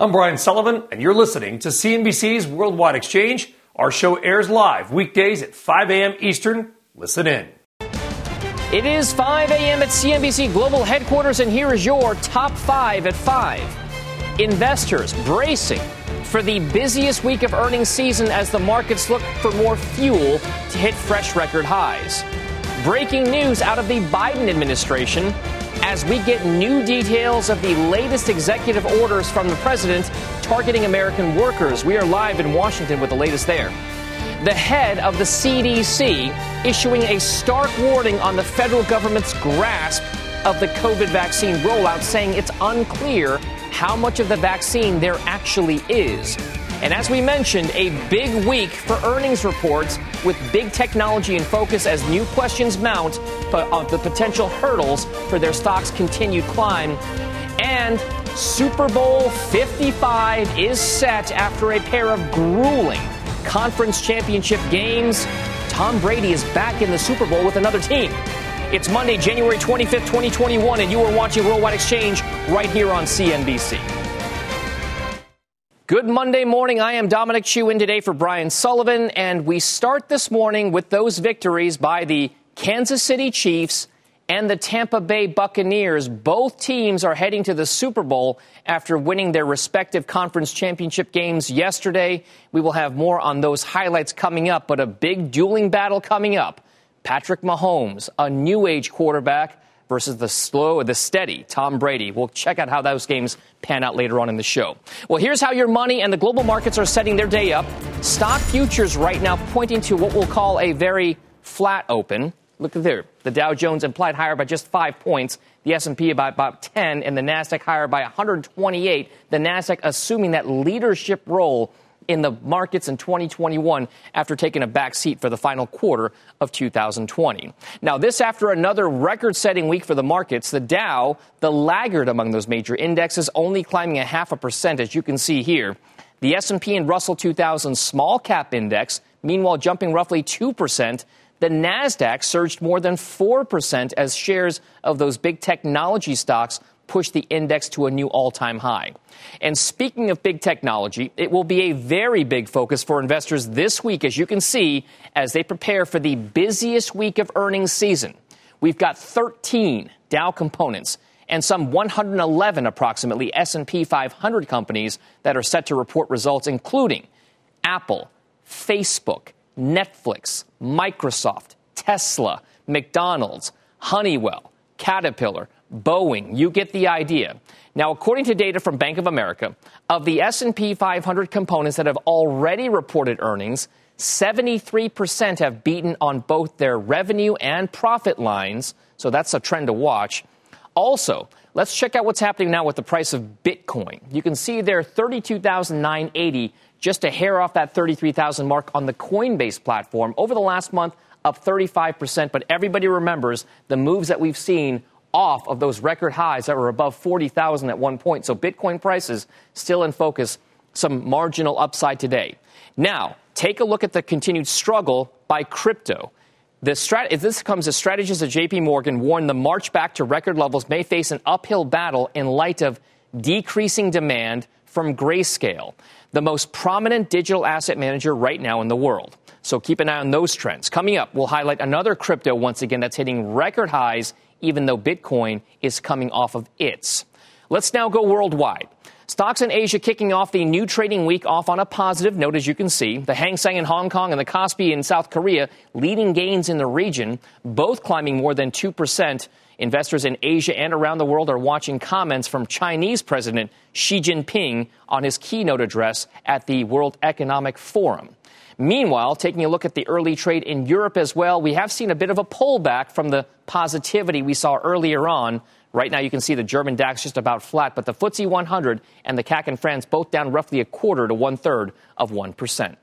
I'm Brian Sullivan, and you're listening to CNBC's Worldwide Exchange. Our show airs live weekdays at 5 a.m. Eastern. Listen in. It is 5 a.m. at CNBC Global Headquarters, and here is your top five at 5. Investors bracing for the busiest week of earnings season as the markets look for more fuel to hit fresh record highs. Breaking news out of the Biden administration as we get new details of the latest executive orders from the president targeting American workers. We are live in Washington with the latest there. The head of the CDC issuing a stark warning on the federal government's grasp of the COVID vaccine rollout, saying it's unclear how much of the vaccine there actually is. And as we mentioned, a big week for earnings reports with big technology in focus as new questions mount of uh, the potential hurdles for their stock's continued climb. And Super Bowl 55 is set after a pair of grueling conference championship games. Tom Brady is back in the Super Bowl with another team. It's Monday, January 25th, 2021, and you are watching Worldwide Exchange right here on CNBC. Good Monday morning. I am Dominic Chu in today for Brian Sullivan, and we start this morning with those victories by the Kansas City Chiefs and the Tampa Bay Buccaneers. Both teams are heading to the Super Bowl after winning their respective conference championship games yesterday. We will have more on those highlights coming up, but a big dueling battle coming up. Patrick Mahomes, a new age quarterback versus the slow, the steady Tom Brady. We'll check out how those games pan out later on in the show. Well, here's how your money and the global markets are setting their day up. Stock futures right now pointing to what we'll call a very flat open. Look at there. The Dow Jones implied higher by just five points. The S&P by about 10 and the Nasdaq higher by 128. The Nasdaq assuming that leadership role in the markets in 2021 after taking a back seat for the final quarter of 2020. Now, this after another record setting week for the markets, the Dow, the laggard among those major indexes, only climbing a half a percent, as you can see here. The S&P and Russell 2000 small cap index, meanwhile, jumping roughly 2%. The NASDAQ surged more than 4% as shares of those big technology stocks push the index to a new all time high. And speaking of big technology, it will be a very big focus for investors this week, as you can see, as they prepare for the busiest week of earnings season. We've got 13 Dow components and some 111 approximately S&P 500 companies that are set to report results including Apple, Facebook, Netflix, Microsoft, Tesla, McDonald's, Honeywell, Caterpillar, Boeing. You get the idea. Now, according to data from Bank of America, of the S&P 500 components that have already reported earnings, 73% have beaten on both their revenue and profit lines, so that's a trend to watch. Also, let's check out what's happening now with the price of Bitcoin. You can see there 32,980, just a hair off that 33,000 mark on the Coinbase platform over the last month, up 35%, but everybody remembers the moves that we've seen off of those record highs that were above 40,000 at one point. So Bitcoin prices still in focus, some marginal upside today. Now, take a look at the continued struggle by crypto. Strat- this comes as strategists at JP Morgan warn the march back to record levels may face an uphill battle in light of decreasing demand from Grayscale, the most prominent digital asset manager right now in the world. So keep an eye on those trends. Coming up, we'll highlight another crypto once again that's hitting record highs even though Bitcoin is coming off of its. Let's now go worldwide. Stocks in Asia kicking off the new trading week off on a positive note, as you can see. The Hang Seng in Hong Kong and the Kospi in South Korea leading gains in the region, both climbing more than 2%. Investors in Asia and around the world are watching comments from Chinese President Xi Jinping on his keynote address at the World Economic Forum. Meanwhile, taking a look at the early trade in Europe as well, we have seen a bit of a pullback from the positivity we saw earlier on Right now, you can see the German DAX just about flat, but the FTSE 100 and the CAC in France both down roughly a quarter to one third of 1%.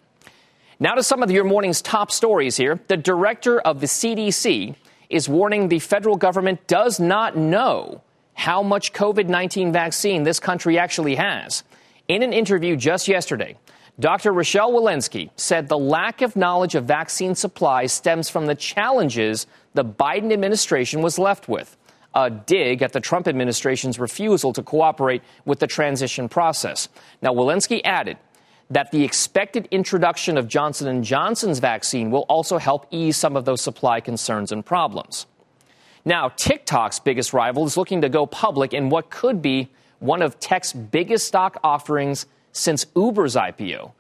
Now to some of your morning's top stories here. The director of the CDC is warning the federal government does not know how much COVID 19 vaccine this country actually has. In an interview just yesterday, Dr. Rochelle Walensky said the lack of knowledge of vaccine supply stems from the challenges the Biden administration was left with. A dig at the Trump administration's refusal to cooperate with the transition process. Now, Walensky added that the expected introduction of Johnson & Johnson's vaccine will also help ease some of those supply concerns and problems. Now, TikTok's biggest rival is looking to go public in what could be one of tech's biggest stock offerings since Uber's IPO.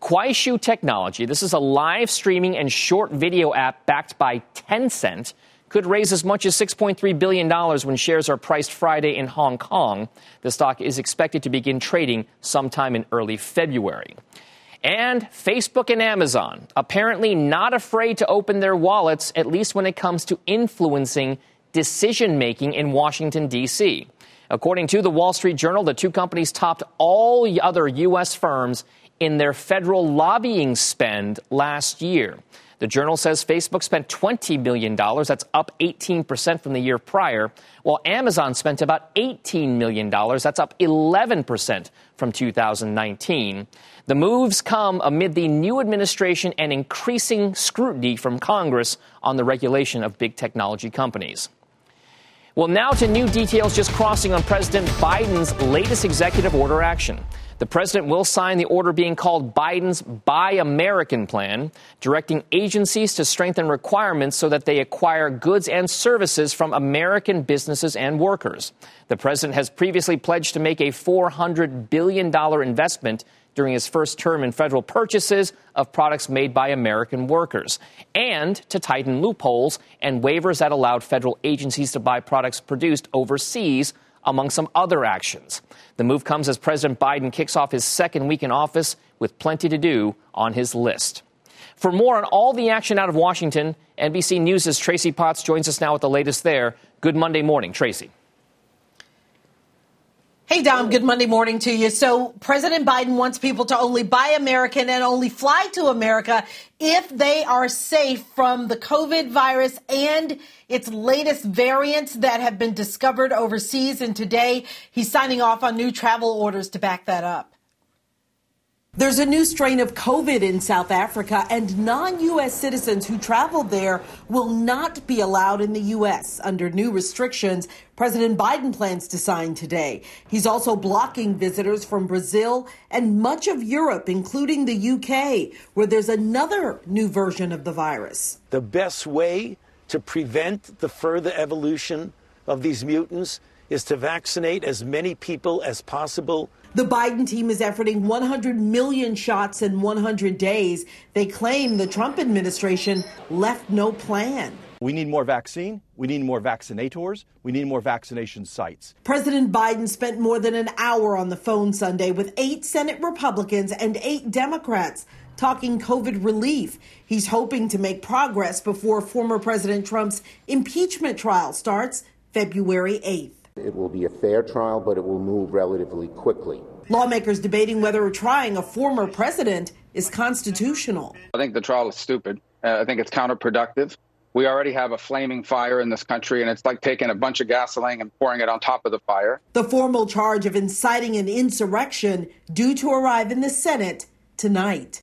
Kuaishou Technology, this is a live streaming and short video app backed by Tencent, could raise as much as $6.3 billion when shares are priced Friday in Hong Kong. The stock is expected to begin trading sometime in early February. And Facebook and Amazon, apparently not afraid to open their wallets, at least when it comes to influencing decision making in Washington, D.C. According to the Wall Street Journal, the two companies topped all other U.S. firms in their federal lobbying spend last year. The journal says Facebook spent $20 million. That's up 18% from the year prior, while Amazon spent about $18 million. That's up 11% from 2019. The moves come amid the new administration and increasing scrutiny from Congress on the regulation of big technology companies. Well, now to new details just crossing on President Biden's latest executive order action. The president will sign the order being called Biden's Buy American plan, directing agencies to strengthen requirements so that they acquire goods and services from American businesses and workers. The president has previously pledged to make a $400 billion investment during his first term in federal purchases of products made by American workers, and to tighten loopholes and waivers that allowed federal agencies to buy products produced overseas, among some other actions. The move comes as President Biden kicks off his second week in office with plenty to do on his list. For more on all the action out of Washington, NBC News' Tracy Potts joins us now with the latest there. Good Monday morning, Tracy. Hey, Dom, good Monday morning to you. So, President Biden wants people to only buy American and only fly to America if they are safe from the COVID virus and its latest variants that have been discovered overseas. And today, he's signing off on new travel orders to back that up. There's a new strain of COVID in South Africa, and non U.S. citizens who traveled there will not be allowed in the U.S. under new restrictions President Biden plans to sign today. He's also blocking visitors from Brazil and much of Europe, including the U.K., where there's another new version of the virus. The best way to prevent the further evolution of these mutants is to vaccinate as many people as possible the Biden team is efforting 100 million shots in 100 days. They claim the Trump administration left no plan. We need more vaccine. We need more vaccinators. We need more vaccination sites. President Biden spent more than an hour on the phone Sunday with eight Senate Republicans and eight Democrats talking COVID relief. He's hoping to make progress before former President Trump's impeachment trial starts February 8th. It will be a fair trial, but it will move relatively quickly. Lawmakers debating whether trying a former president is constitutional. I think the trial is stupid. Uh, I think it's counterproductive. We already have a flaming fire in this country, and it's like taking a bunch of gasoline and pouring it on top of the fire. The formal charge of inciting an insurrection due to arrive in the Senate tonight.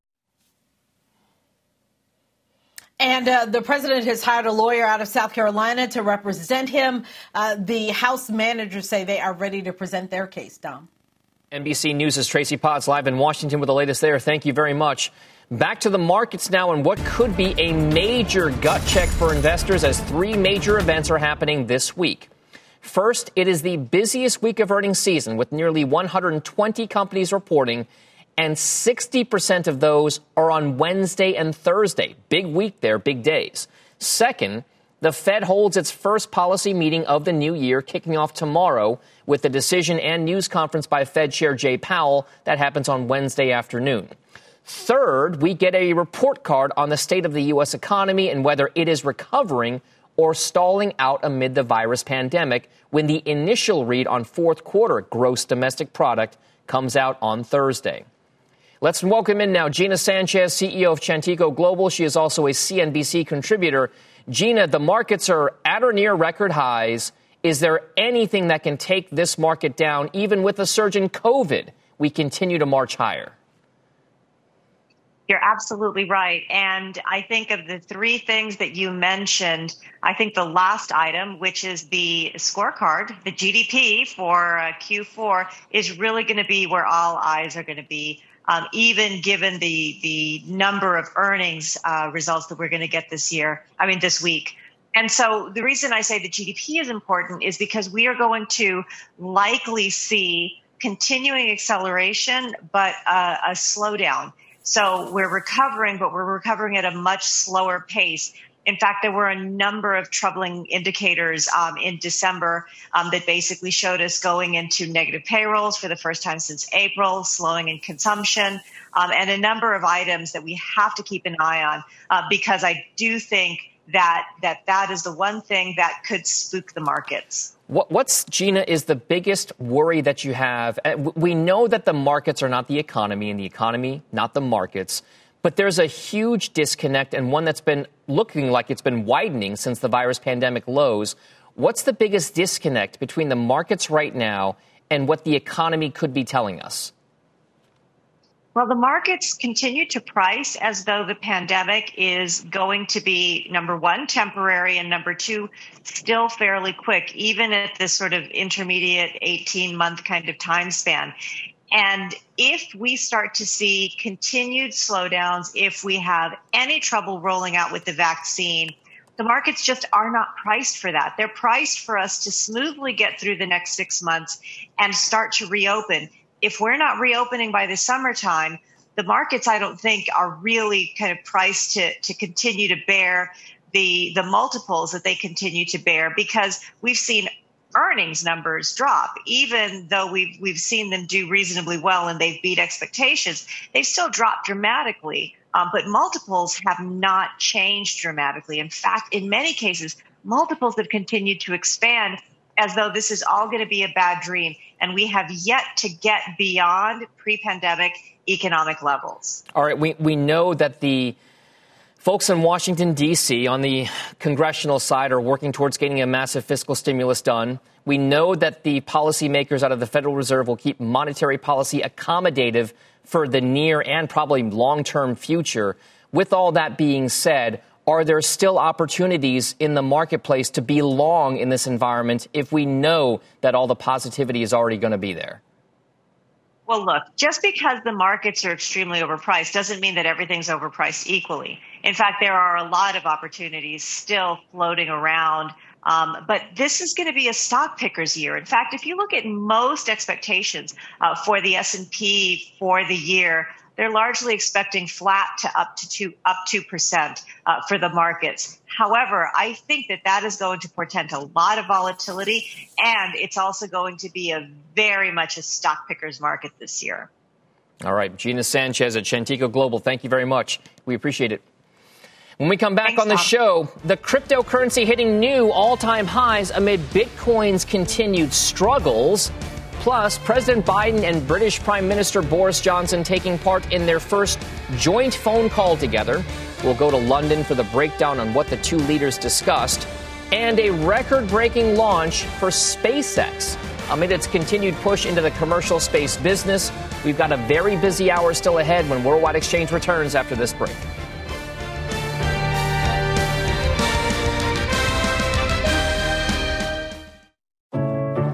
And uh, the president has hired a lawyer out of South Carolina to represent him. Uh, the House managers say they are ready to present their case, Dom. NBC News' is Tracy Potts live in Washington with the latest there. Thank you very much. Back to the markets now, and what could be a major gut check for investors as three major events are happening this week. First, it is the busiest week of earnings season with nearly 120 companies reporting and 60% of those are on Wednesday and Thursday. Big week there, big days. Second, the Fed holds its first policy meeting of the new year, kicking off tomorrow with the decision and news conference by Fed Chair Jay Powell that happens on Wednesday afternoon. Third, we get a report card on the state of the U.S. economy and whether it is recovering or stalling out amid the virus pandemic when the initial read on fourth quarter gross domestic product comes out on Thursday. Let's welcome in now Gina Sanchez, CEO of Chantico Global. She is also a CNBC contributor. Gina, the markets are at or near record highs. Is there anything that can take this market down, even with a surge in COVID? We continue to march higher. You're absolutely right. And I think of the three things that you mentioned, I think the last item, which is the scorecard, the GDP for uh, Q4, is really going to be where all eyes are going to be. Um, even given the the number of earnings uh, results that we're going to get this year, I mean this week. And so the reason I say the GDP is important is because we are going to likely see continuing acceleration, but uh, a slowdown. So we're recovering, but we're recovering at a much slower pace. In fact, there were a number of troubling indicators um, in December um, that basically showed us going into negative payrolls for the first time since April, slowing in consumption, um, and a number of items that we have to keep an eye on uh, because I do think that that that is the one thing that could spook the markets. What, what's, Gina, is the biggest worry that you have? Uh, we know that the markets are not the economy, and the economy, not the markets. But there's a huge disconnect, and one that's been looking like it's been widening since the virus pandemic lows. What's the biggest disconnect between the markets right now and what the economy could be telling us? Well, the markets continue to price as though the pandemic is going to be number one, temporary, and number two, still fairly quick, even at this sort of intermediate 18 month kind of time span. And if we start to see continued slowdowns, if we have any trouble rolling out with the vaccine, the markets just are not priced for that. They're priced for us to smoothly get through the next six months and start to reopen if we're not reopening by the summertime, the markets, I don't think, are really kind of priced to, to continue to bear the, the multiples that they continue to bear because we've seen earnings numbers drop. Even though we've, we've seen them do reasonably well and they've beat expectations, they've still dropped dramatically. Um, but multiples have not changed dramatically. In fact, in many cases, multiples have continued to expand as though this is all going to be a bad dream. And we have yet to get beyond pre pandemic economic levels. All right. We, we know that the folks in Washington, D.C., on the congressional side, are working towards getting a massive fiscal stimulus done. We know that the policymakers out of the Federal Reserve will keep monetary policy accommodative for the near and probably long term future. With all that being said, are there still opportunities in the marketplace to be long in this environment if we know that all the positivity is already going to be there? Well, look, just because the markets are extremely overpriced doesn't mean that everything's overpriced equally. In fact, there are a lot of opportunities still floating around. Um, but this is going to be a stock pickers year. In fact, if you look at most expectations uh, for the S&P for the year, they're largely expecting flat to up to two up two percent uh, for the markets. However, I think that that is going to portend a lot of volatility, and it's also going to be a very much a stock pickers market this year. All right, Gina Sanchez at Chantico Global. Thank you very much. We appreciate it. When we come back Thanks, on the Tom. show, the cryptocurrency hitting new all time highs amid Bitcoin's continued struggles. Plus, President Biden and British Prime Minister Boris Johnson taking part in their first joint phone call together. We'll go to London for the breakdown on what the two leaders discussed. And a record breaking launch for SpaceX. Amid its continued push into the commercial space business, we've got a very busy hour still ahead when Worldwide Exchange returns after this break.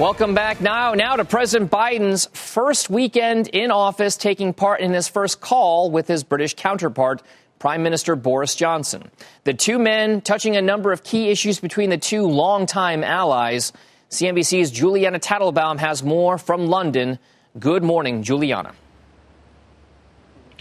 Welcome back now. Now to President Biden's first weekend in office, taking part in his first call with his British counterpart, Prime Minister Boris Johnson. The two men touching a number of key issues between the two longtime allies. CNBC's Julianna Tatelbaum has more from London. Good morning, Julianna.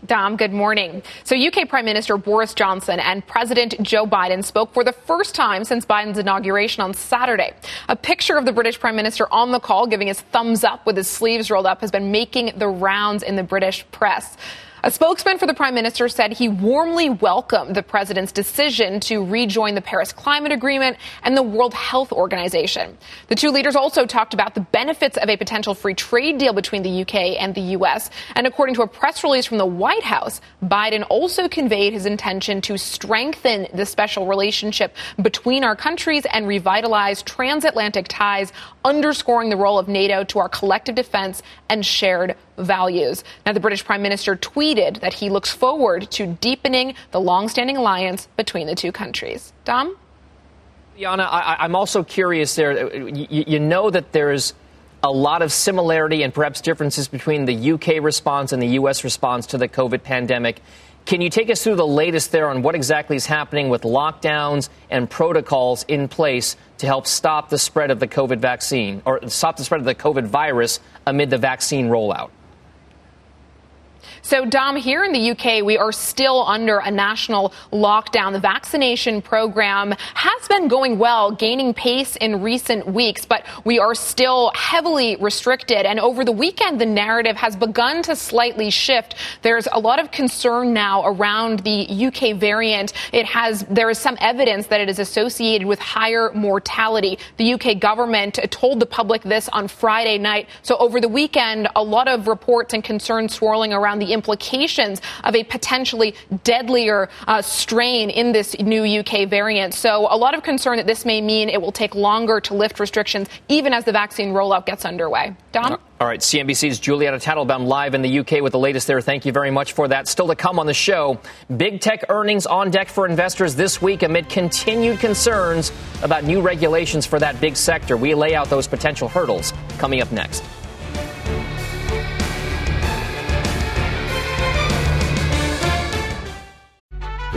Dom, good morning. So, UK Prime Minister Boris Johnson and President Joe Biden spoke for the first time since Biden's inauguration on Saturday. A picture of the British Prime Minister on the call, giving his thumbs up with his sleeves rolled up, has been making the rounds in the British press. A spokesman for the prime minister said he warmly welcomed the president's decision to rejoin the Paris Climate Agreement and the World Health Organization. The two leaders also talked about the benefits of a potential free trade deal between the UK and the US. And according to a press release from the White House, Biden also conveyed his intention to strengthen the special relationship between our countries and revitalize transatlantic ties, underscoring the role of NATO to our collective defense and shared values. Now, the British Prime Minister tweeted that he looks forward to deepening the long-standing alliance between the two countries. Dom? Yana, I, am also curious there. Uh, you, you know that there's a lot of similarity and perhaps differences between the UK response and the US response to the COVID pandemic. Can you take us through the latest there on what exactly is happening with lockdowns and protocols in place to help stop the spread of the COVID vaccine or stop the spread of the COVID virus amid the vaccine rollout? So, Dom, here in the UK, we are still under a national lockdown. The vaccination program has been going well, gaining pace in recent weeks, but we are still heavily restricted. And over the weekend, the narrative has begun to slightly shift. There's a lot of concern now around the UK variant. It has, there is some evidence that it is associated with higher mortality. The UK government told the public this on Friday night. So over the weekend, a lot of reports and concerns swirling around the implications of a potentially deadlier uh, strain in this new UK variant. So a lot of concern that this may mean it will take longer to lift restrictions, even as the vaccine rollout gets underway. Don? All right, CNBC's Julianna Tatelbaum live in the UK with the latest there. Thank you very much for that. Still to come on the show, big tech earnings on deck for investors this week amid continued concerns about new regulations for that big sector. We lay out those potential hurdles coming up next.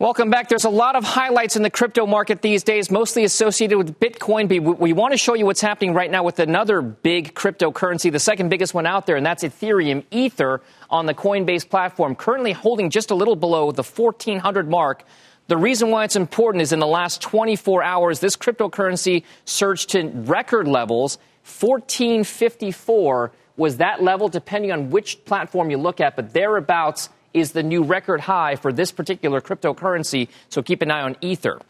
Welcome back. There's a lot of highlights in the crypto market these days, mostly associated with Bitcoin. But We want to show you what's happening right now with another big cryptocurrency, the second biggest one out there, and that's Ethereum. Ether on the Coinbase platform, currently holding just a little below the 1400 mark. The reason why it's important is in the last 24 hours, this cryptocurrency surged to record levels. 1454 was that level, depending on which platform you look at, but thereabouts is the new record high for this particular cryptocurrency. So keep an eye on Ether.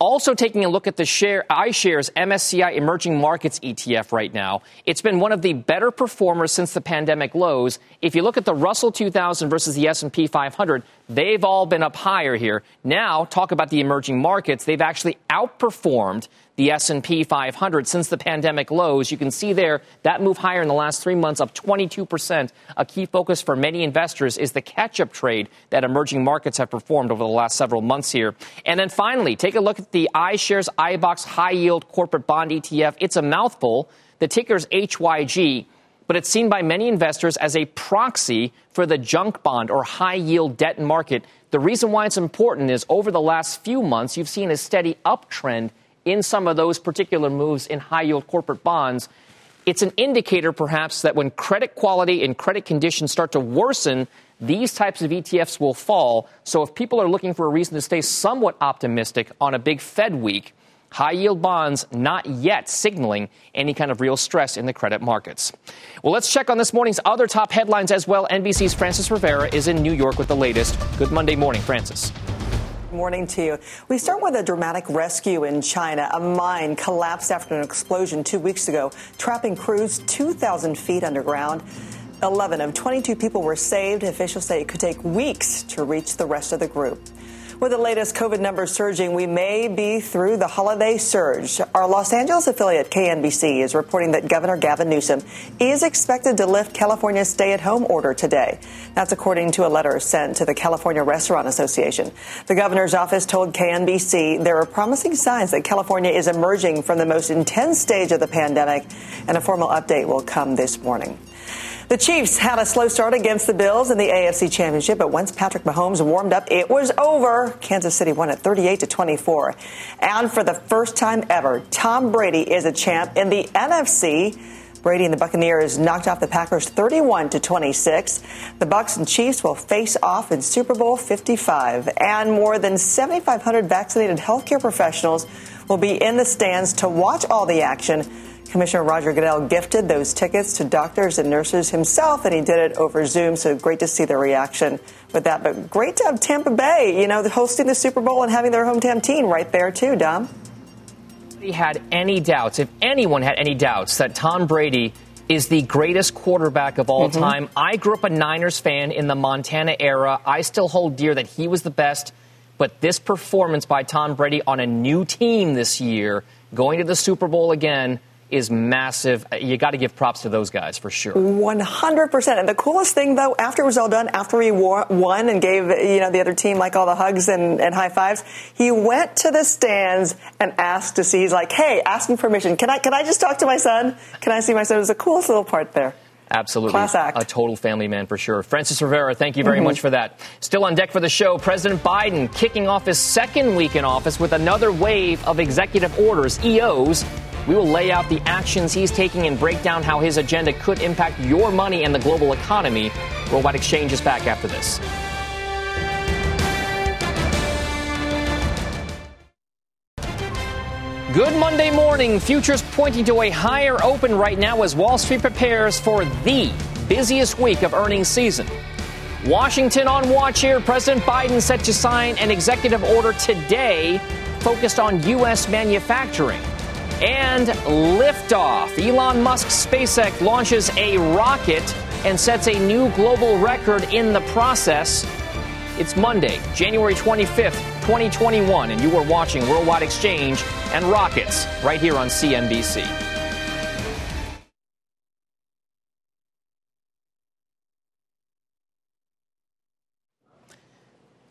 Also, taking a look at the share iShares MSCI Emerging Markets ETF right now, it's been one of the better performers since the pandemic lows. If you look at the Russell 2000 versus the S&P 500, they've all been up higher here. Now, talk about the emerging markets. They've actually outperformed the S&P 500 since the pandemic lows. You can see there that move higher in the last 3 months up 22%. A key focus for many investors is the catch-up trade that emerging markets have performed over the last several months here. And then finally, take a look at the iShares iBoxx high yield corporate bond ETF. It's a mouthful. The ticker's HYG but it's seen by many investors as a proxy for the junk bond or high yield debt market. The reason why it's important is over the last few months, you've seen a steady uptrend in some of those particular moves in high yield corporate bonds, it's an indicator perhaps that when credit quality and credit conditions start to worsen, these types of ETFs will fall. So if people are looking for a reason to stay somewhat optimistic on a big Fed week, high yield bonds not yet signaling any kind of real stress in the credit markets. Well, let's check on this morning's other top headlines as well. NBC's Frances Rivera is in New York with the latest. Good Monday morning, Frances morning to you. We start with a dramatic rescue in China. A mine collapsed after an explosion two weeks ago, trapping crews 2,000 feet underground. 11 of 22 people were saved. Officials say it could take weeks to reach the rest of the group. With the latest COVID numbers surging, we may be through the holiday surge. Our Los Angeles affiliate KNBC is reporting that Governor Gavin Newsom is expected to lift California's stay at home order today. That's according to a letter sent to the California Restaurant Association. The governor's office told KNBC there are promising signs that California is emerging from the most intense stage of the pandemic, and a formal update will come this morning. The Chiefs had a slow start against the Bills in the AFC Championship, but once Patrick Mahomes warmed up, it was over. Kansas City won at 38 to 24. And for the first time ever, Tom Brady is a champ in the NFC. Brady and the Buccaneers knocked off the Packers 31 to 26. The Bucks and Chiefs will face off in Super Bowl 55, and more than 7,500 vaccinated healthcare professionals will be in the stands to watch all the action. Commissioner Roger Goodell gifted those tickets to doctors and nurses himself, and he did it over Zoom. So great to see the reaction with that. But great to have Tampa Bay, you know, hosting the Super Bowl and having their hometown team right there, too, Dom. He had any doubts, if anyone had any doubts, that Tom Brady is the greatest quarterback of all mm-hmm. time. I grew up a Niners fan in the Montana era. I still hold dear that he was the best. But this performance by Tom Brady on a new team this year, going to the Super Bowl again, is massive. You got to give props to those guys for sure. 100%. And the coolest thing, though, after it was all done, after he won and gave you know the other team like all the hugs and, and high fives, he went to the stands and asked to see. He's like, "Hey, asking permission. Can I can I just talk to my son? Can I see my son?" It was the coolest little part there. Absolutely. Class act. A total family man for sure. Frances Rivera, thank you very mm-hmm. much for that. Still on deck for the show, President Biden kicking off his second week in office with another wave of executive orders, EOs, we will lay out the actions he's taking and break down how his agenda could impact your money and the global economy. Worldwide Exchange is back after this. Good Monday morning. Futures pointing to a higher open right now as Wall Street prepares for the busiest week of earnings season. Washington on watch here. President Biden set to sign an executive order today focused on U.S. manufacturing and liftoff. Elon Musk's SpaceX launches a rocket and sets a new global record in the process. It's Monday, January 25th, 2021, and you are watching Worldwide Exchange and Rockets right here on CNBC.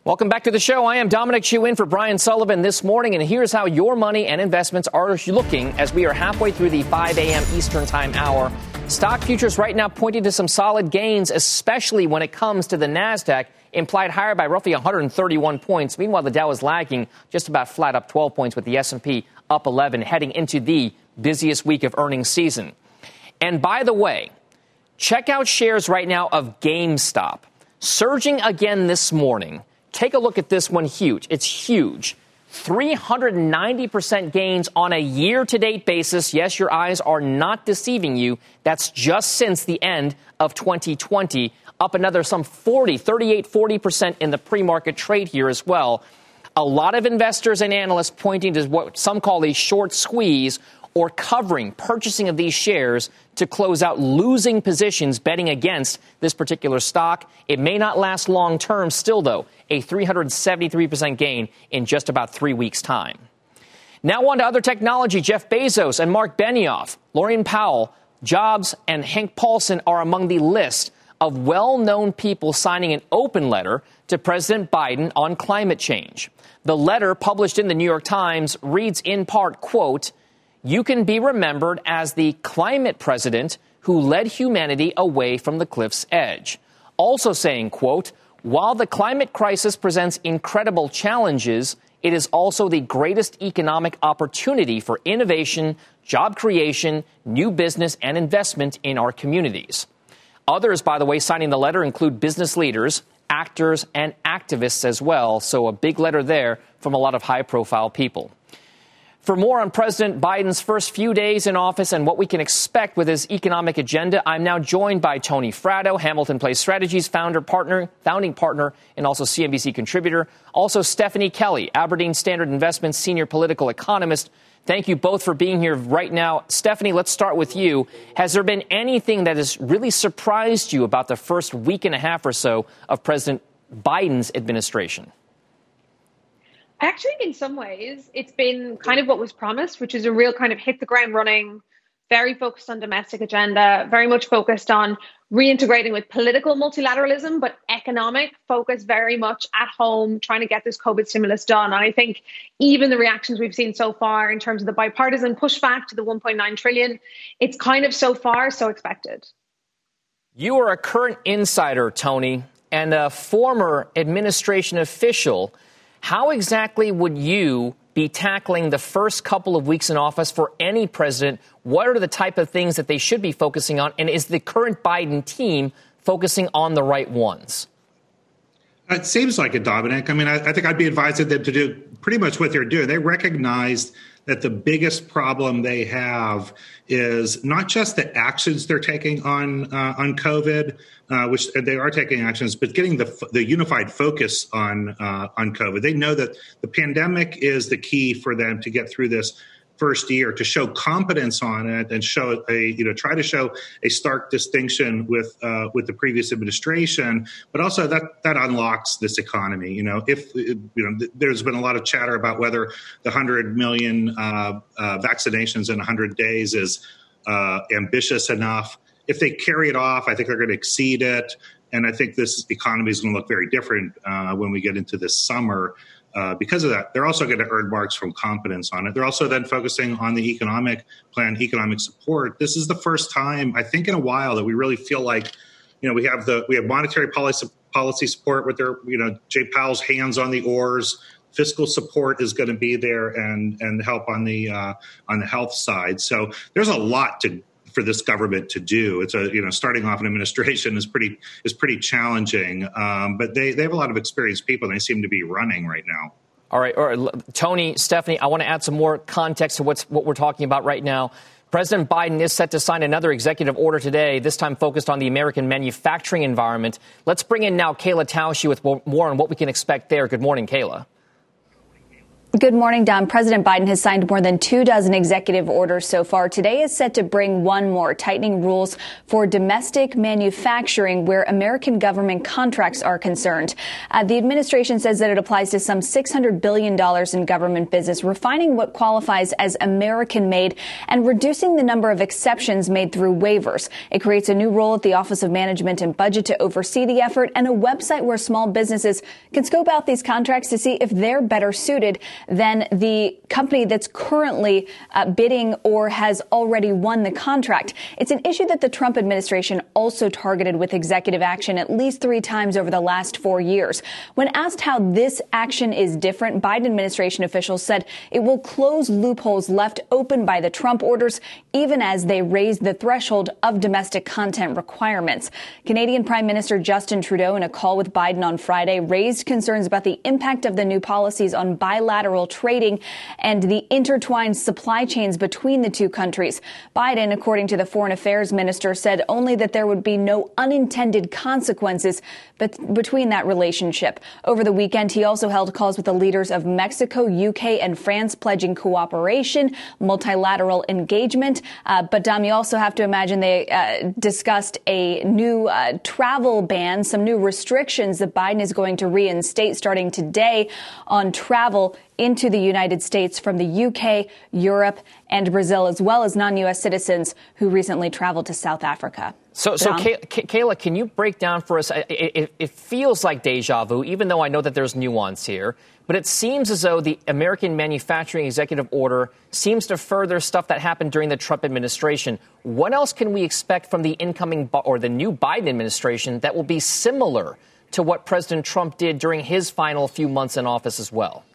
Welcome back to the show. I am Dominic Chu in for Brian Sullivan this morning, and here's how your money and investments are looking as we are halfway through the 5 a.m. Eastern Time hour. Stock futures right now pointing to some solid gains, especially when it comes to the NASDAQ, implied higher by roughly 131 points. Meanwhile, the Dow is lagging just about flat up 12 points with the S&P up 11 heading into the busiest week of earnings season. And by the way, check out shares right now of GameStop surging again this morning Take a look at this one huge. It's huge. 390% gains on a year to date basis. Yes, your eyes are not deceiving you. That's just since the end of 2020. Up another some 40, 38, 40% in the pre market trade here as well. A lot of investors and analysts pointing to what some call a short squeeze or covering purchasing of these shares to close out losing positions betting against this particular stock. It may not last long term still, though, a 373% gain in just about three weeks' time. Now on to other technology. Jeff Bezos and Marc Benioff, Laurene Powell, Jobs, and Hank Paulson are among the list of well known people signing an open letter to President Biden on climate change. The letter published in the New York Times reads in part, quote, you can be remembered as the climate president who led humanity away from the cliff's edge. Also saying, quote, while the climate crisis presents incredible challenges, it is also the greatest economic opportunity for innovation, job creation, new business, and investment in our communities. Others, by the way, signing the letter include business leaders, actors, and activists as well. So a big letter there from a lot of high profile people. For more on President Biden's first few days in office and what we can expect with his economic agenda, I'm now joined by Tony Fratto, Hamilton Place Strategies founder, partner, founding partner, and also CNBC contributor. Also, Stephanie Kelly, Aberdeen Standard Investments senior political economist. Thank you both for being here right now. Stephanie, let's start with you. Has there been anything that has really surprised you about the first week and a half or so of President Biden's administration? Actually, in some ways, it's been kind of what was promised, which is a real kind of hit the ground running, very focused on domestic agenda, very much focused on reintegrating with political multilateralism, but economic focus very much at home, trying to get this COVID stimulus done. And I think even the reactions we've seen so far in terms of the bipartisan pushback to the 1.9 trillion, it's kind of so far so expected. You are a current insider, Tony, and a former administration official. How exactly would you be tackling the first couple of weeks in office for any president? What are the type of things that they should be focusing on? And is the current Biden team focusing on the right ones? It seems like it, Dominic. I mean, I, I think I'd be advising them to do pretty much what they're doing. They recognized that the biggest problem they have is not just the actions they're taking on uh, on COVID, uh, which they are taking actions, but getting the the unified focus on uh, on COVID. They know that the pandemic is the key for them to get through this first year to show competence on it and show a you know try to show a stark distinction with uh, with the previous administration. But also that that unlocks this economy. You know if you know there's been a lot of chatter about whether the 100 million uh, uh, vaccinations in 100 days is uh, ambitious enough. If they carry it off i think they're going to exceed it. And i think this economy is going to look very different uh, when we get into this summer uh, because of that, they're also going to earn marks from competence on it. They're also then focusing on the economic plan, economic support. This is the first time I think in a while that we really feel like, you know, we have the we have monetary policy policy support with their, you know, Jay Powell's hands on the oars. Fiscal support is going to be there and and help on the uh, on the health side. So there's a lot to for this government to do. It's a you know starting off an administration is pretty is pretty challenging, um, but they they have a lot of experienced people and they seem to be running right now. All right, all right, Tony, Stephanie, I want to add some more context to what's what we're talking about right now. President Biden is set to sign another executive order today, this time focused on the American manufacturing environment. Let's bring in now Kayla Tausche with more on what we can expect there. Good morning, Kayla. Good morning, Don. President Biden has signed more than two dozen executive orders so far. Today is set to bring one more, tightening rules for domestic manufacturing where American government contracts are concerned. Uh, the administration says that it applies to some $600 billion in government business, refining what qualifies as American made and reducing the number of exceptions made through waivers. It creates a new role at the Office of Management and Budget to oversee the effort and a website where small businesses can scope out these contracts to see if they're better suited than the company that's currently uh, bidding or has already won the contract. It's an issue that the Trump administration also targeted with executive action at least three times over the last four years. When asked how this action is different, Biden administration officials said it will close loopholes left open by the Trump orders, even as they raise the threshold of domestic content requirements. Canadian Prime Minister Justin Trudeau, in a call with Biden on Friday, raised concerns about the impact of the new policies on bilateral bilateral trading and the intertwined supply chains between the two countries. Biden, according to the foreign affairs minister, said only that there would be no unintended consequences between that relationship. Over the weekend, he also held calls with the leaders of Mexico, UK, and France, pledging cooperation, multilateral engagement. Uh, but Dom, you also have to imagine they uh, discussed a new uh, travel ban, some new restrictions that Biden is going to reinstate starting today on travel into the United States from the UK, Europe, and Brazil, as well as non U.S. citizens who recently traveled to South Africa. So, so Kay- Kayla, can you break down for us? It, it, it, feels like deja vu, even though I know that there's nuance here. But it seems as though the American Manufacturing Executive Order seems to further stuff that happened during the Trump administration. What else can we expect from the incoming or the new Biden administration that will be similar to what President Trump did during his final few months in office as well?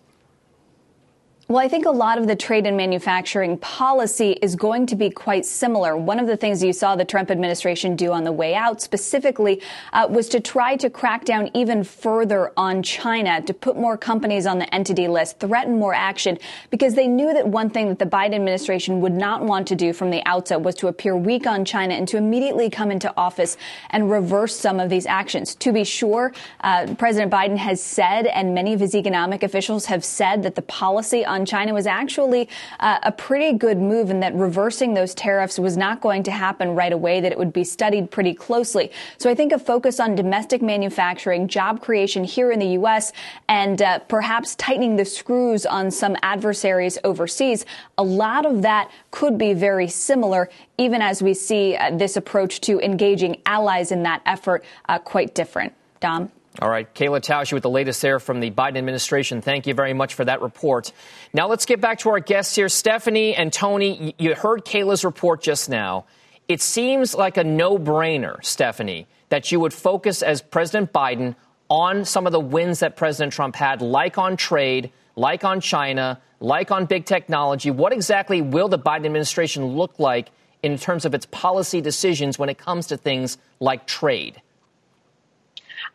Well, I think a lot of the trade and manufacturing policy is going to be quite similar. One of the things you saw the Trump administration do on the way out specifically uh, was to try to crack down even further on China, to put more companies on the entity list, threaten more action, because they knew that one thing that the Biden administration would not want to do from the outset was to appear weak on China and to immediately come into office and reverse some of these actions. To be sure, uh, President Biden has said, and many of his economic officials have said, that the policy on on China was actually uh, a pretty good move and that reversing those tariffs was not going to happen right away, that it would be studied pretty closely. So I think a focus on domestic manufacturing, job creation here in the U.S., and uh, perhaps tightening the screws on some adversaries overseas, a lot of that could be very similar, even as we see uh, this approach to engaging allies in that effort uh, quite different. Dom? All right, Kayla Tausche with the latest there from the Biden administration. Thank you very much for that report. Now let's get back to our guests here. Stephanie and Tony, you heard Kayla's report just now. It seems like a no brainer, Stephanie, that you would focus as President Biden on some of the wins that President Trump had, like on trade, like on China, like on big technology. What exactly will the Biden administration look like in terms of its policy decisions when it comes to things like trade?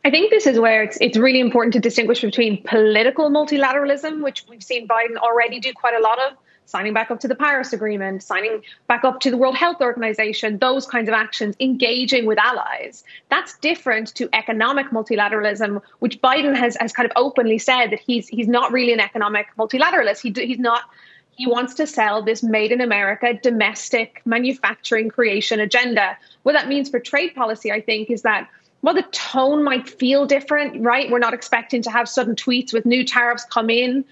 I think this is where it's it's really important to distinguish between political multilateralism, which we've seen Biden already do quite a lot of, signing back up to the Paris Agreement, signing back up to the World Health Organization, those kinds of actions, engaging with allies. That's different to economic multilateralism, which Biden has has kind of openly said that he's he's not really an economic multilateralist. He he's not he wants to sell this made in America domestic manufacturing creation agenda. What that means for trade policy, I think, is that well, the tone might feel different, right? We're not expecting to have sudden tweets with new tariffs come in.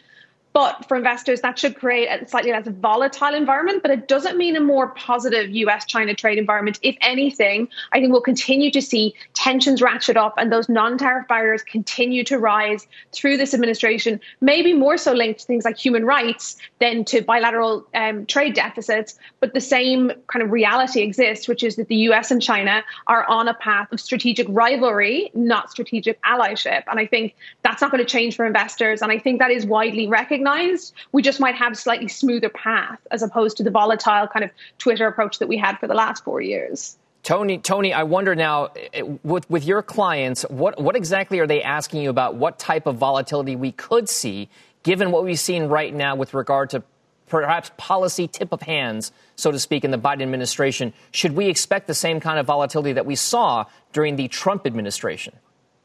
But for investors, that should create a slightly less volatile environment, but it doesn't mean a more positive US China trade environment. If anything, I think we'll continue to see tensions ratchet up and those non tariff barriers continue to rise through this administration, maybe more so linked to things like human rights than to bilateral um, trade deficits. But the same kind of reality exists, which is that the US and China are on a path of strategic rivalry, not strategic allyship. And I think that's not going to change for investors. And I think that is widely recognized recognized. We just might have a slightly smoother path as opposed to the volatile kind of Twitter approach that we had for the last four years. Tony, Tony, I wonder now, eh, with, with your clients, what, what exactly are they asking you about? What type of volatility we could see, given what we've seen right now with regard to perhaps policy tip of hands, so to speak, in the Biden administration? Should we expect the same kind of volatility that we saw during the Trump administration?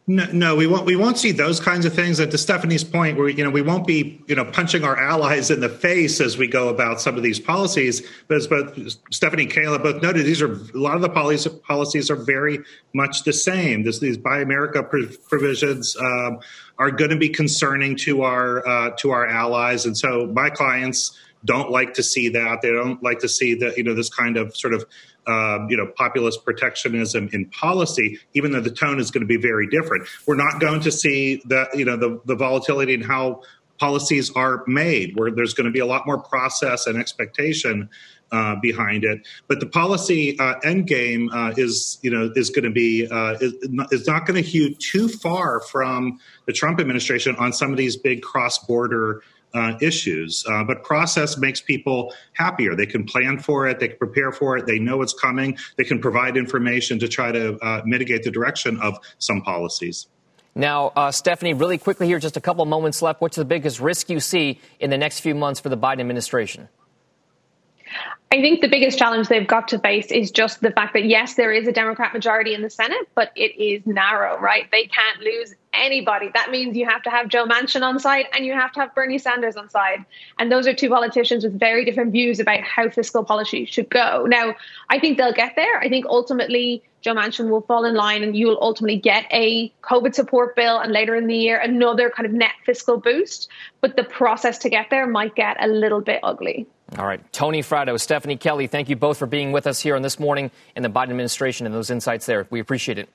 No, no, we won't. We won't see those kinds of things. And to Stephanie's point, where you know we won't be you know punching our allies in the face as we go about some of these policies. But as both Stephanie and Kayla both noted, these are a lot of the policies policies are very much the same. This, these Buy America provisions um, are going to be concerning to our uh, to our allies, and so my clients don't like to see that. They don't like to see that you know this kind of sort of um, you know populist protectionism in policy, even though the tone is going to be very different. We're not going to see the you know the, the volatility in how policies are made, where there's going to be a lot more process and expectation uh, behind it. But the policy uh, end game uh, is, you know, is going to be uh, is, is, not going to hew too far from the Trump administration on some of these big cross border uh, issues. Uh, but process makes people happier. They can plan for it, they can prepare for it, they know it's coming, they can provide information to try to uh, mitigate the direction of some policies. Now, uh, Stephanie, really quickly here, just a couple moments left. What's the biggest risk you see in the next few months for the Biden administration? I think the biggest challenge they've got to face is just the fact that, yes, there is a Democrat majority in the Senate, but it is narrow, right? They can't lose anybody. That means you have to have Joe Manchin on side and you have to have Bernie Sanders on side. And those are two politicians with very different views about how fiscal policy should go. Now, I think they'll get there. I think ultimately Joe Manchin will fall in line and you will ultimately get a COVID support bill and later in the year another kind of net fiscal boost. But the process to get there might get a little bit ugly. All right. Tony Fratto, Stephanie Kelly, thank you both for being with us here on this morning in the Biden administration and those insights there. We appreciate it.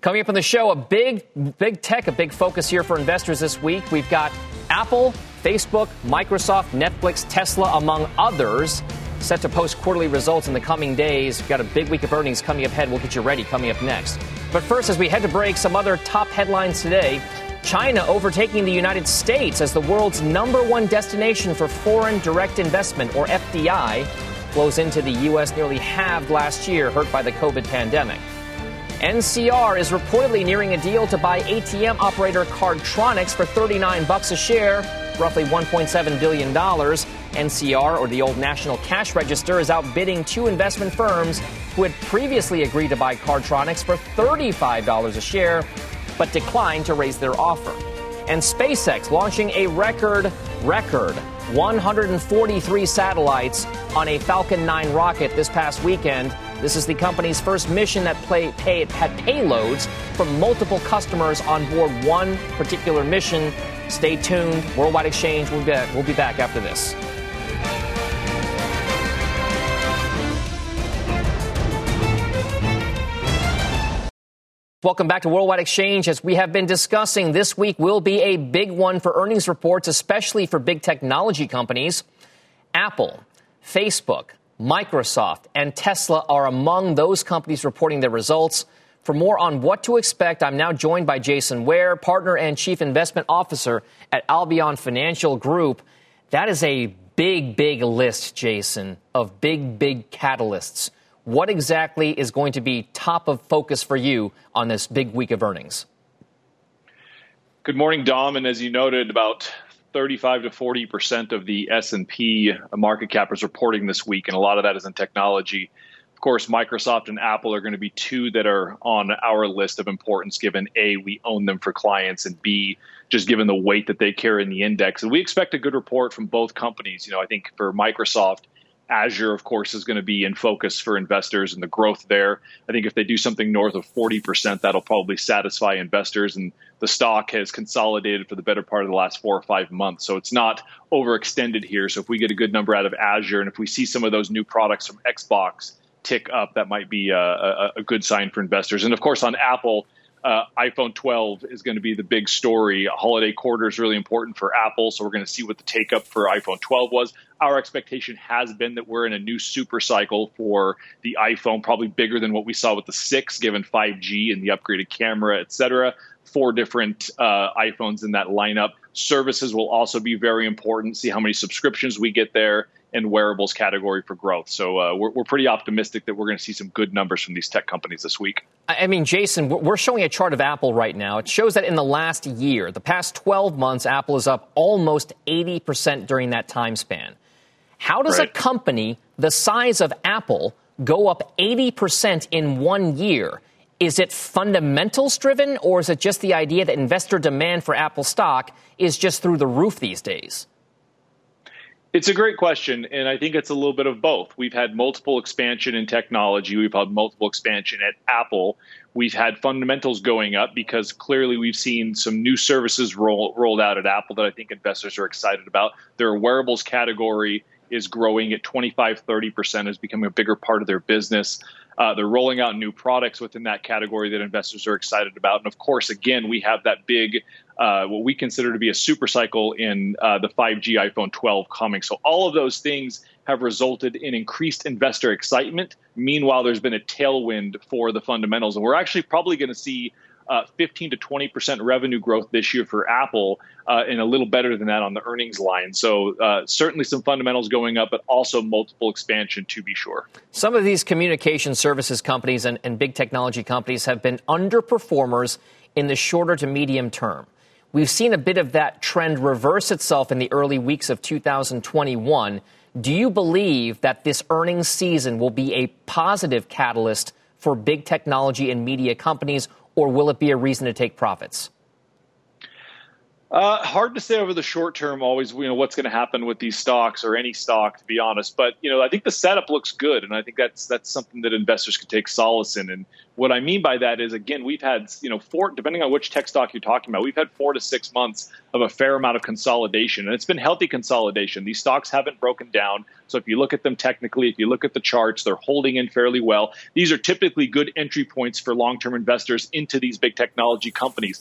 Coming up on the show, a big, big tech, a big focus here for investors this week. We've got Apple, Facebook, Microsoft, Netflix, Tesla, among others, set to post quarterly results in the coming days. We've got a big week of earnings coming up ahead. We'll get you ready coming up next. But first, as we head to break, some other top headlines today. China overtaking the United States as the world's number one destination for foreign direct investment, or FDI, flows into the U.S. nearly halved last year, hurt by the COVID pandemic. NCR is reportedly nearing a deal to buy ATM operator Cardtronics for 39 bucks a share, roughly 1.7 billion dollars. NCR, or the old National Cash Register, is outbidding two investment firms who had previously agreed to buy Cardtronics for $35 a share, but declined to raise their offer. And SpaceX launching a record, record 143 satellites on a Falcon 9 rocket this past weekend. This is the company's first mission that play, pay, had payloads from multiple customers on board one particular mission. Stay tuned. Worldwide Exchange, we'll be, we'll be back after this. Welcome back to Worldwide Exchange. As we have been discussing, this week will be a big one for earnings reports, especially for big technology companies. Apple, Facebook, Microsoft, and Tesla are among those companies reporting their results. For more on what to expect, I'm now joined by Jason Ware, partner and chief investment officer at Albion Financial Group. That is a big, big list, Jason, of big, big catalysts what exactly is going to be top of focus for you on this big week of earnings? Good morning, Dom. And as you noted, about 35 to 40 percent of the S&P market cap is reporting this week, and a lot of that is in technology. Of course, Microsoft and Apple are going to be two that are on our list of importance, given A, we own them for clients, and B, just given the weight that they carry in the index. And we expect a good report from both companies. You know, I think for Microsoft, Azure, of course, is going to be in focus for investors and the growth there. I think if they do something north of 40%, that'll probably satisfy investors. And the stock has consolidated for the better part of the last four or five months. So it's not overextended here. So if we get a good number out of Azure and if we see some of those new products from Xbox tick up, that might be a, a, a good sign for investors. And of course, on Apple, uh, iPhone 12 is going to be the big story. Holiday quarter is really important for Apple, so we're going to see what the take up for iPhone 12 was. Our expectation has been that we're in a new super cycle for the iPhone, probably bigger than what we saw with the 6, given 5G and the upgraded camera, et cetera. Four different uh, iPhones in that lineup. Services will also be very important. See how many subscriptions we get there and wearables category for growth. So uh, we're, we're pretty optimistic that we're going to see some good numbers from these tech companies this week. I mean, Jason, we're showing a chart of Apple right now. It shows that in the last year, the past 12 months, Apple is up almost 80% during that time span. How does right. a company the size of Apple go up 80% in one year? Is it fundamentals driven, or is it just the idea that investor demand for Apple stock is just through the roof these days? It's a great question, and I think it's a little bit of both. We've had multiple expansion in technology. We've had multiple expansion at Apple. We've had fundamentals going up because clearly we've seen some new services roll, rolled out at Apple that I think investors are excited about. Their wearables category is growing at 25, 30%, is becoming a bigger part of their business. Uh, they're rolling out new products within that category that investors are excited about. And of course, again, we have that big, uh, what we consider to be a super cycle in uh, the 5G iPhone 12 coming. So all of those things have resulted in increased investor excitement. Meanwhile, there's been a tailwind for the fundamentals. And we're actually probably going to see uh, 15 to 20 percent revenue growth this year for Apple, uh, and a little better than that on the earnings line. So uh, certainly some fundamentals going up, but also multiple expansion to be sure. Some of these communication services companies and, and big technology companies have been underperformers in the shorter to medium term. We've seen a bit of that trend reverse itself in the early weeks of 2021. Do you believe that this earnings season will be a positive catalyst for big technology and media companies, or will it be a reason to take profits? Uh, hard to say over the short term. Always, you know, what's going to happen with these stocks or any stock, to be honest. But you know, I think the setup looks good, and I think that's that's something that investors can take solace in. And what I mean by that is, again, we've had you know four, depending on which tech stock you're talking about, we've had four to six months of a fair amount of consolidation, and it's been healthy consolidation. These stocks haven't broken down. So if you look at them technically, if you look at the charts, they're holding in fairly well. These are typically good entry points for long-term investors into these big technology companies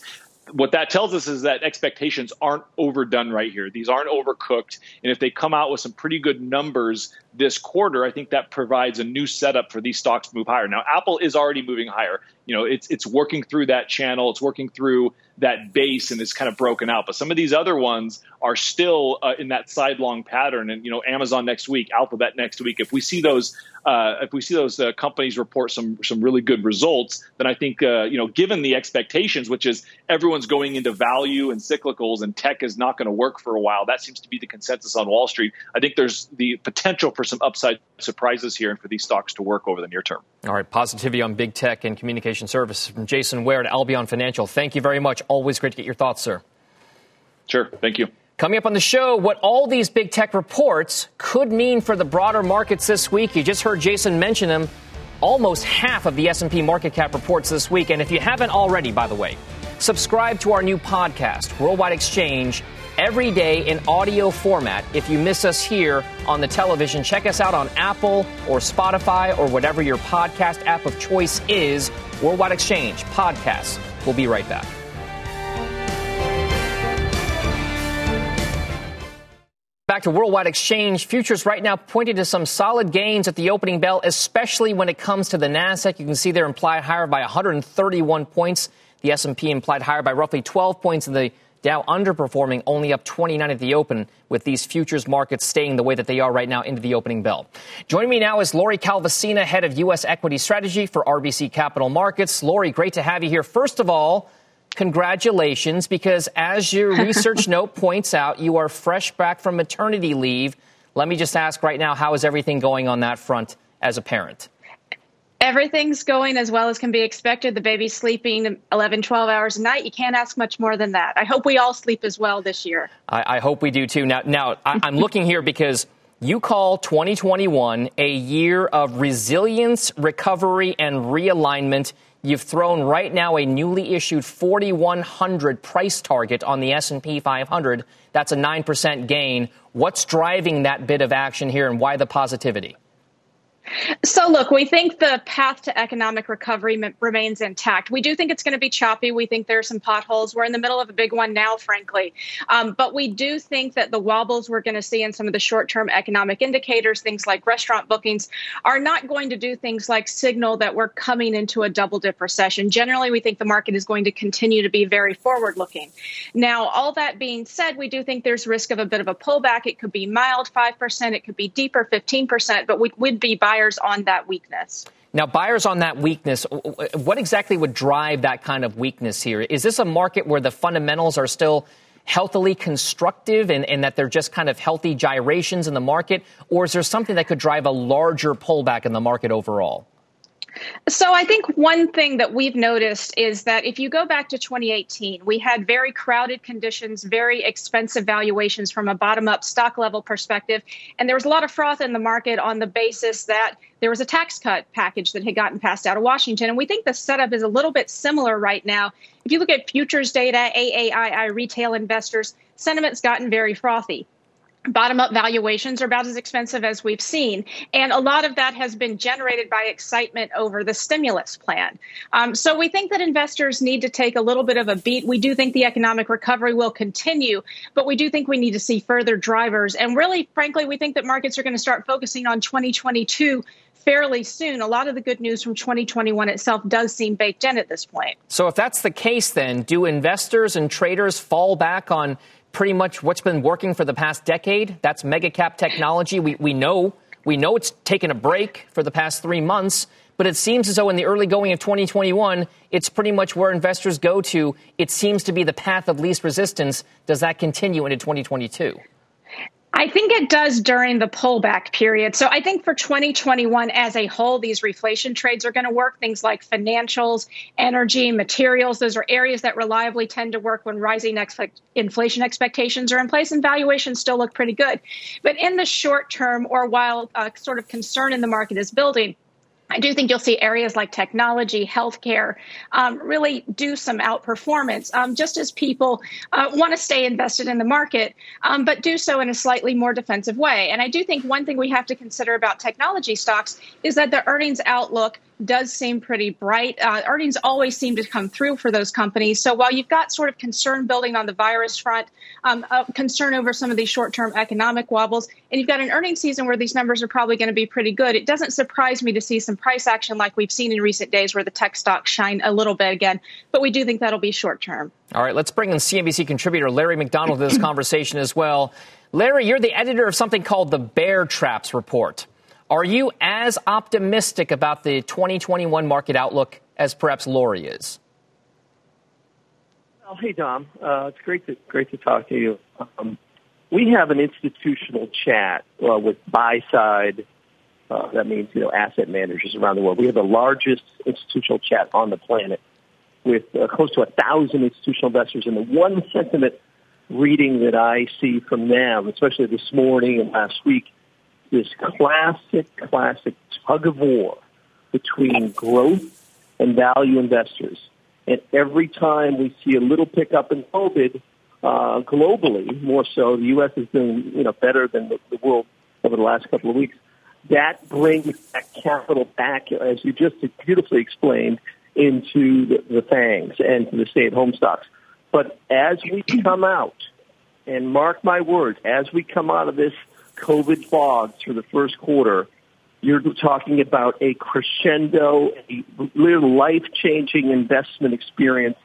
what that tells us is that expectations aren't overdone right here. These aren't overcooked. And if they come out with some pretty good numbers this quarter, I think that provides a new setup for these stocks to move higher. Now, Apple is already moving higher. You know, it's it's working through that channel. It's working through that base and it's kind of broken out. But some of these other ones are still uh, in that sidelong pattern. And you know, Amazon next week, Alphabet next week. If we see those, uh, if we see those uh, companies report some some really good results, then I think uh, you know, given the expectations, which is everyone's going into value and cyclicals, and tech is not going to work for a while. That seems to be the consensus on Wall Street. I think there's the potential for some upside surprises here and for these stocks to work over the near term. All right, positivity on big tech and communication services from Jason Ware at Albion Financial. Thank you very much. Always great to get your thoughts, sir. Sure. Thank you. Coming up on the show, what all these big tech reports could mean for the broader markets this week. You just heard Jason mention them. Almost half of the S&P market cap reports this week. And if you haven't already, by the way, subscribe to our new podcast, Worldwide Exchange, every day in audio format. If you miss us here on the television, check us out on Apple or Spotify or whatever your podcast app of choice is. Worldwide Exchange Podcasts. We'll be right back. Back to worldwide exchange, futures right now pointing to some solid gains at the opening bell, especially when it comes to the Nasdaq. You can see they're implied higher by 131 points. The S&P implied higher by roughly 12 points, and the Dow underperforming, only up 29 at the open, with these futures markets staying the way that they are right now into the opening bell. Joining me now is Lori Calvasina, head of U.S. equity strategy for RBC Capital Markets. Lori, great to have you here. First of all, congratulations, because as your research note points out, you are fresh back from maternity leave. Let me just ask right now, how is everything going on that front as a parent? Everything's going as well as can be expected. The baby's sleeping 11, 12 hours a night. You can't ask much more than that. I hope we all sleep as well this year. I, I hope we do too. Now, now I, I'm looking here because you call 2021 a year of resilience, recovery, and realignment. You've thrown right now a newly issued 4100 price target on the S&P 500. That's a 9% gain. What's driving that bit of action here and why the positivity? So, look, we think the path to economic recovery m- remains intact. We do think it's going to be choppy. We think there are some potholes. We're in the middle of a big one now, frankly. Um, but we do think that the wobbles we're going to see in some of the short term economic indicators, things like restaurant bookings, are not going to do things like signal that we're coming into a double dip recession. Generally, we think the market is going to continue to be very forward looking. Now, all that being said, we do think there's risk of a bit of a pullback. It could be mild 5%, it could be deeper 15%, but we would be buying buyers on that weakness. Now, buyers on that weakness, what exactly would drive that kind of weakness here? Is this a market where the fundamentals are still healthily constructive and, and, that they're just kind of healthy gyrations in the market? Or is there something that could drive a larger pullback in the market overall? So I think one thing that we've noticed is that if you go back to 2018, we had very crowded conditions, very expensive valuations from a bottom up stock level perspective. And there was a lot of froth in the market on the basis that there was a tax cut package that had gotten passed out of Washington. And we think the setup is a little bit similar right now. If you look at futures data, AAII retail investors, sentiment's gotten very frothy bottom up valuations are about as expensive as we've seen. And a lot of that has been generated by excitement over the stimulus plan. Um, so we think that investors need to take a little bit of a beat. We do think the economic recovery will continue, but we do think we need to see further drivers. And really, frankly, we think that markets are going to start focusing on 2022 fairly soon. A lot of the good news from 2021 itself does seem baked in at this point. So if that's the case, then do investors and traders fall back on pretty much what's been working for the past decade. That's mega cap technology. We, we know we know it's taken a break for the past three months, but it seems as though in the early going of 2021, it's pretty much where investors go to. It seems to be the path of least resistance. Does that continue into 2022? I think it does during the pullback period. So I think for 2021 as a whole, these reflation trades are going to work. Things like financials, energy, materials, those are areas that reliably tend to work when rising inflation expectations are in place and valuations still look pretty good. But in the short term, or while uh, sort of concern in the market is building, I do think you'll see areas like technology, healthcare um, really do some outperformance, um, just as people uh, want to stay invested in the market, um, but do so in a slightly more defensive way. And I do think one thing we have to consider about technology stocks is that the earnings outlook does seem pretty bright. Uh, earnings always seem to come through for those companies. So while you've got sort of concern building on the virus front, um, uh, concern over some of these short term economic wobbles, and you've got an earnings season where these numbers are probably going to be pretty good, it doesn't surprise me to see some price action like we've seen in recent days where the tech stocks shine a little bit again. But we do think that'll be short term. All right, let's bring in CNBC contributor Larry McDonald to this conversation as well. Larry, you're the editor of something called the Bear Traps Report. Are you as optimistic about the 2021 market outlook as perhaps Lori is? Well, hey Dom, uh, it's great to great to talk to you. Um, we have an institutional chat uh, with buy side. Uh, that means you know asset managers around the world. We have the largest institutional chat on the planet with uh, close to a thousand institutional investors. And the one sentiment reading that I see from them, especially this morning and last week, this classic, classic tug of war between growth and value investors. And every time we see a little pickup in COVID uh, globally, more so, the U.S. has been, you know better than the, the world over the last couple of weeks. That brings that capital back, as you just beautifully explained, into the, the FANGs and to the stay-at-home stocks. But as we come out, and mark my words, as we come out of this COVID fog through the first quarter, you're talking about a crescendo, a life-changing investment experience.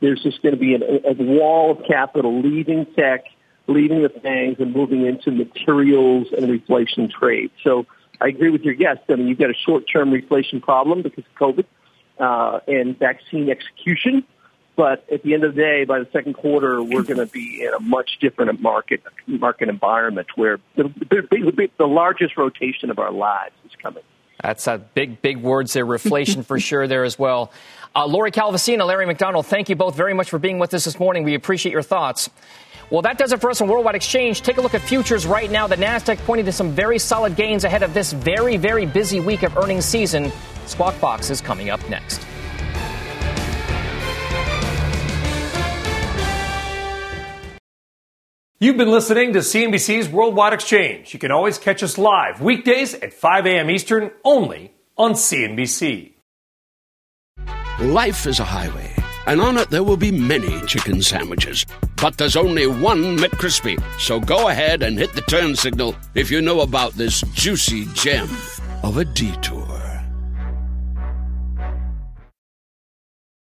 There's just going to be a, a wall of capital leaving tech, leaving the FANGs, and moving into materials and reflation trade. So I agree with your guest. I mean, you've got a short-term reflation problem because of COVID uh, and vaccine execution. But at the end of the day, by the second quarter, we're going to be in a much different market market environment where the, the, the largest rotation of our lives is coming. That's a big, big words there. Reflation for sure there as well. Uh, Lori Calvasina, Larry McDonald, thank you both very much for being with us this morning. We appreciate your thoughts. Well, that does it for us on Worldwide Exchange. Take a look at futures right now. The NASDAQ pointing to some very solid gains ahead of this very, very busy week of earnings season. Squawk Box is coming up next. You've been listening to CNBC's Worldwide Exchange. You can always catch us live weekdays at 5 a.m. Eastern only on CNBC. Life is a highway, and on it there will be many chicken sandwiches. But there's only one McCrispy. So go ahead and hit the turn signal if you know about this juicy gem of a detour.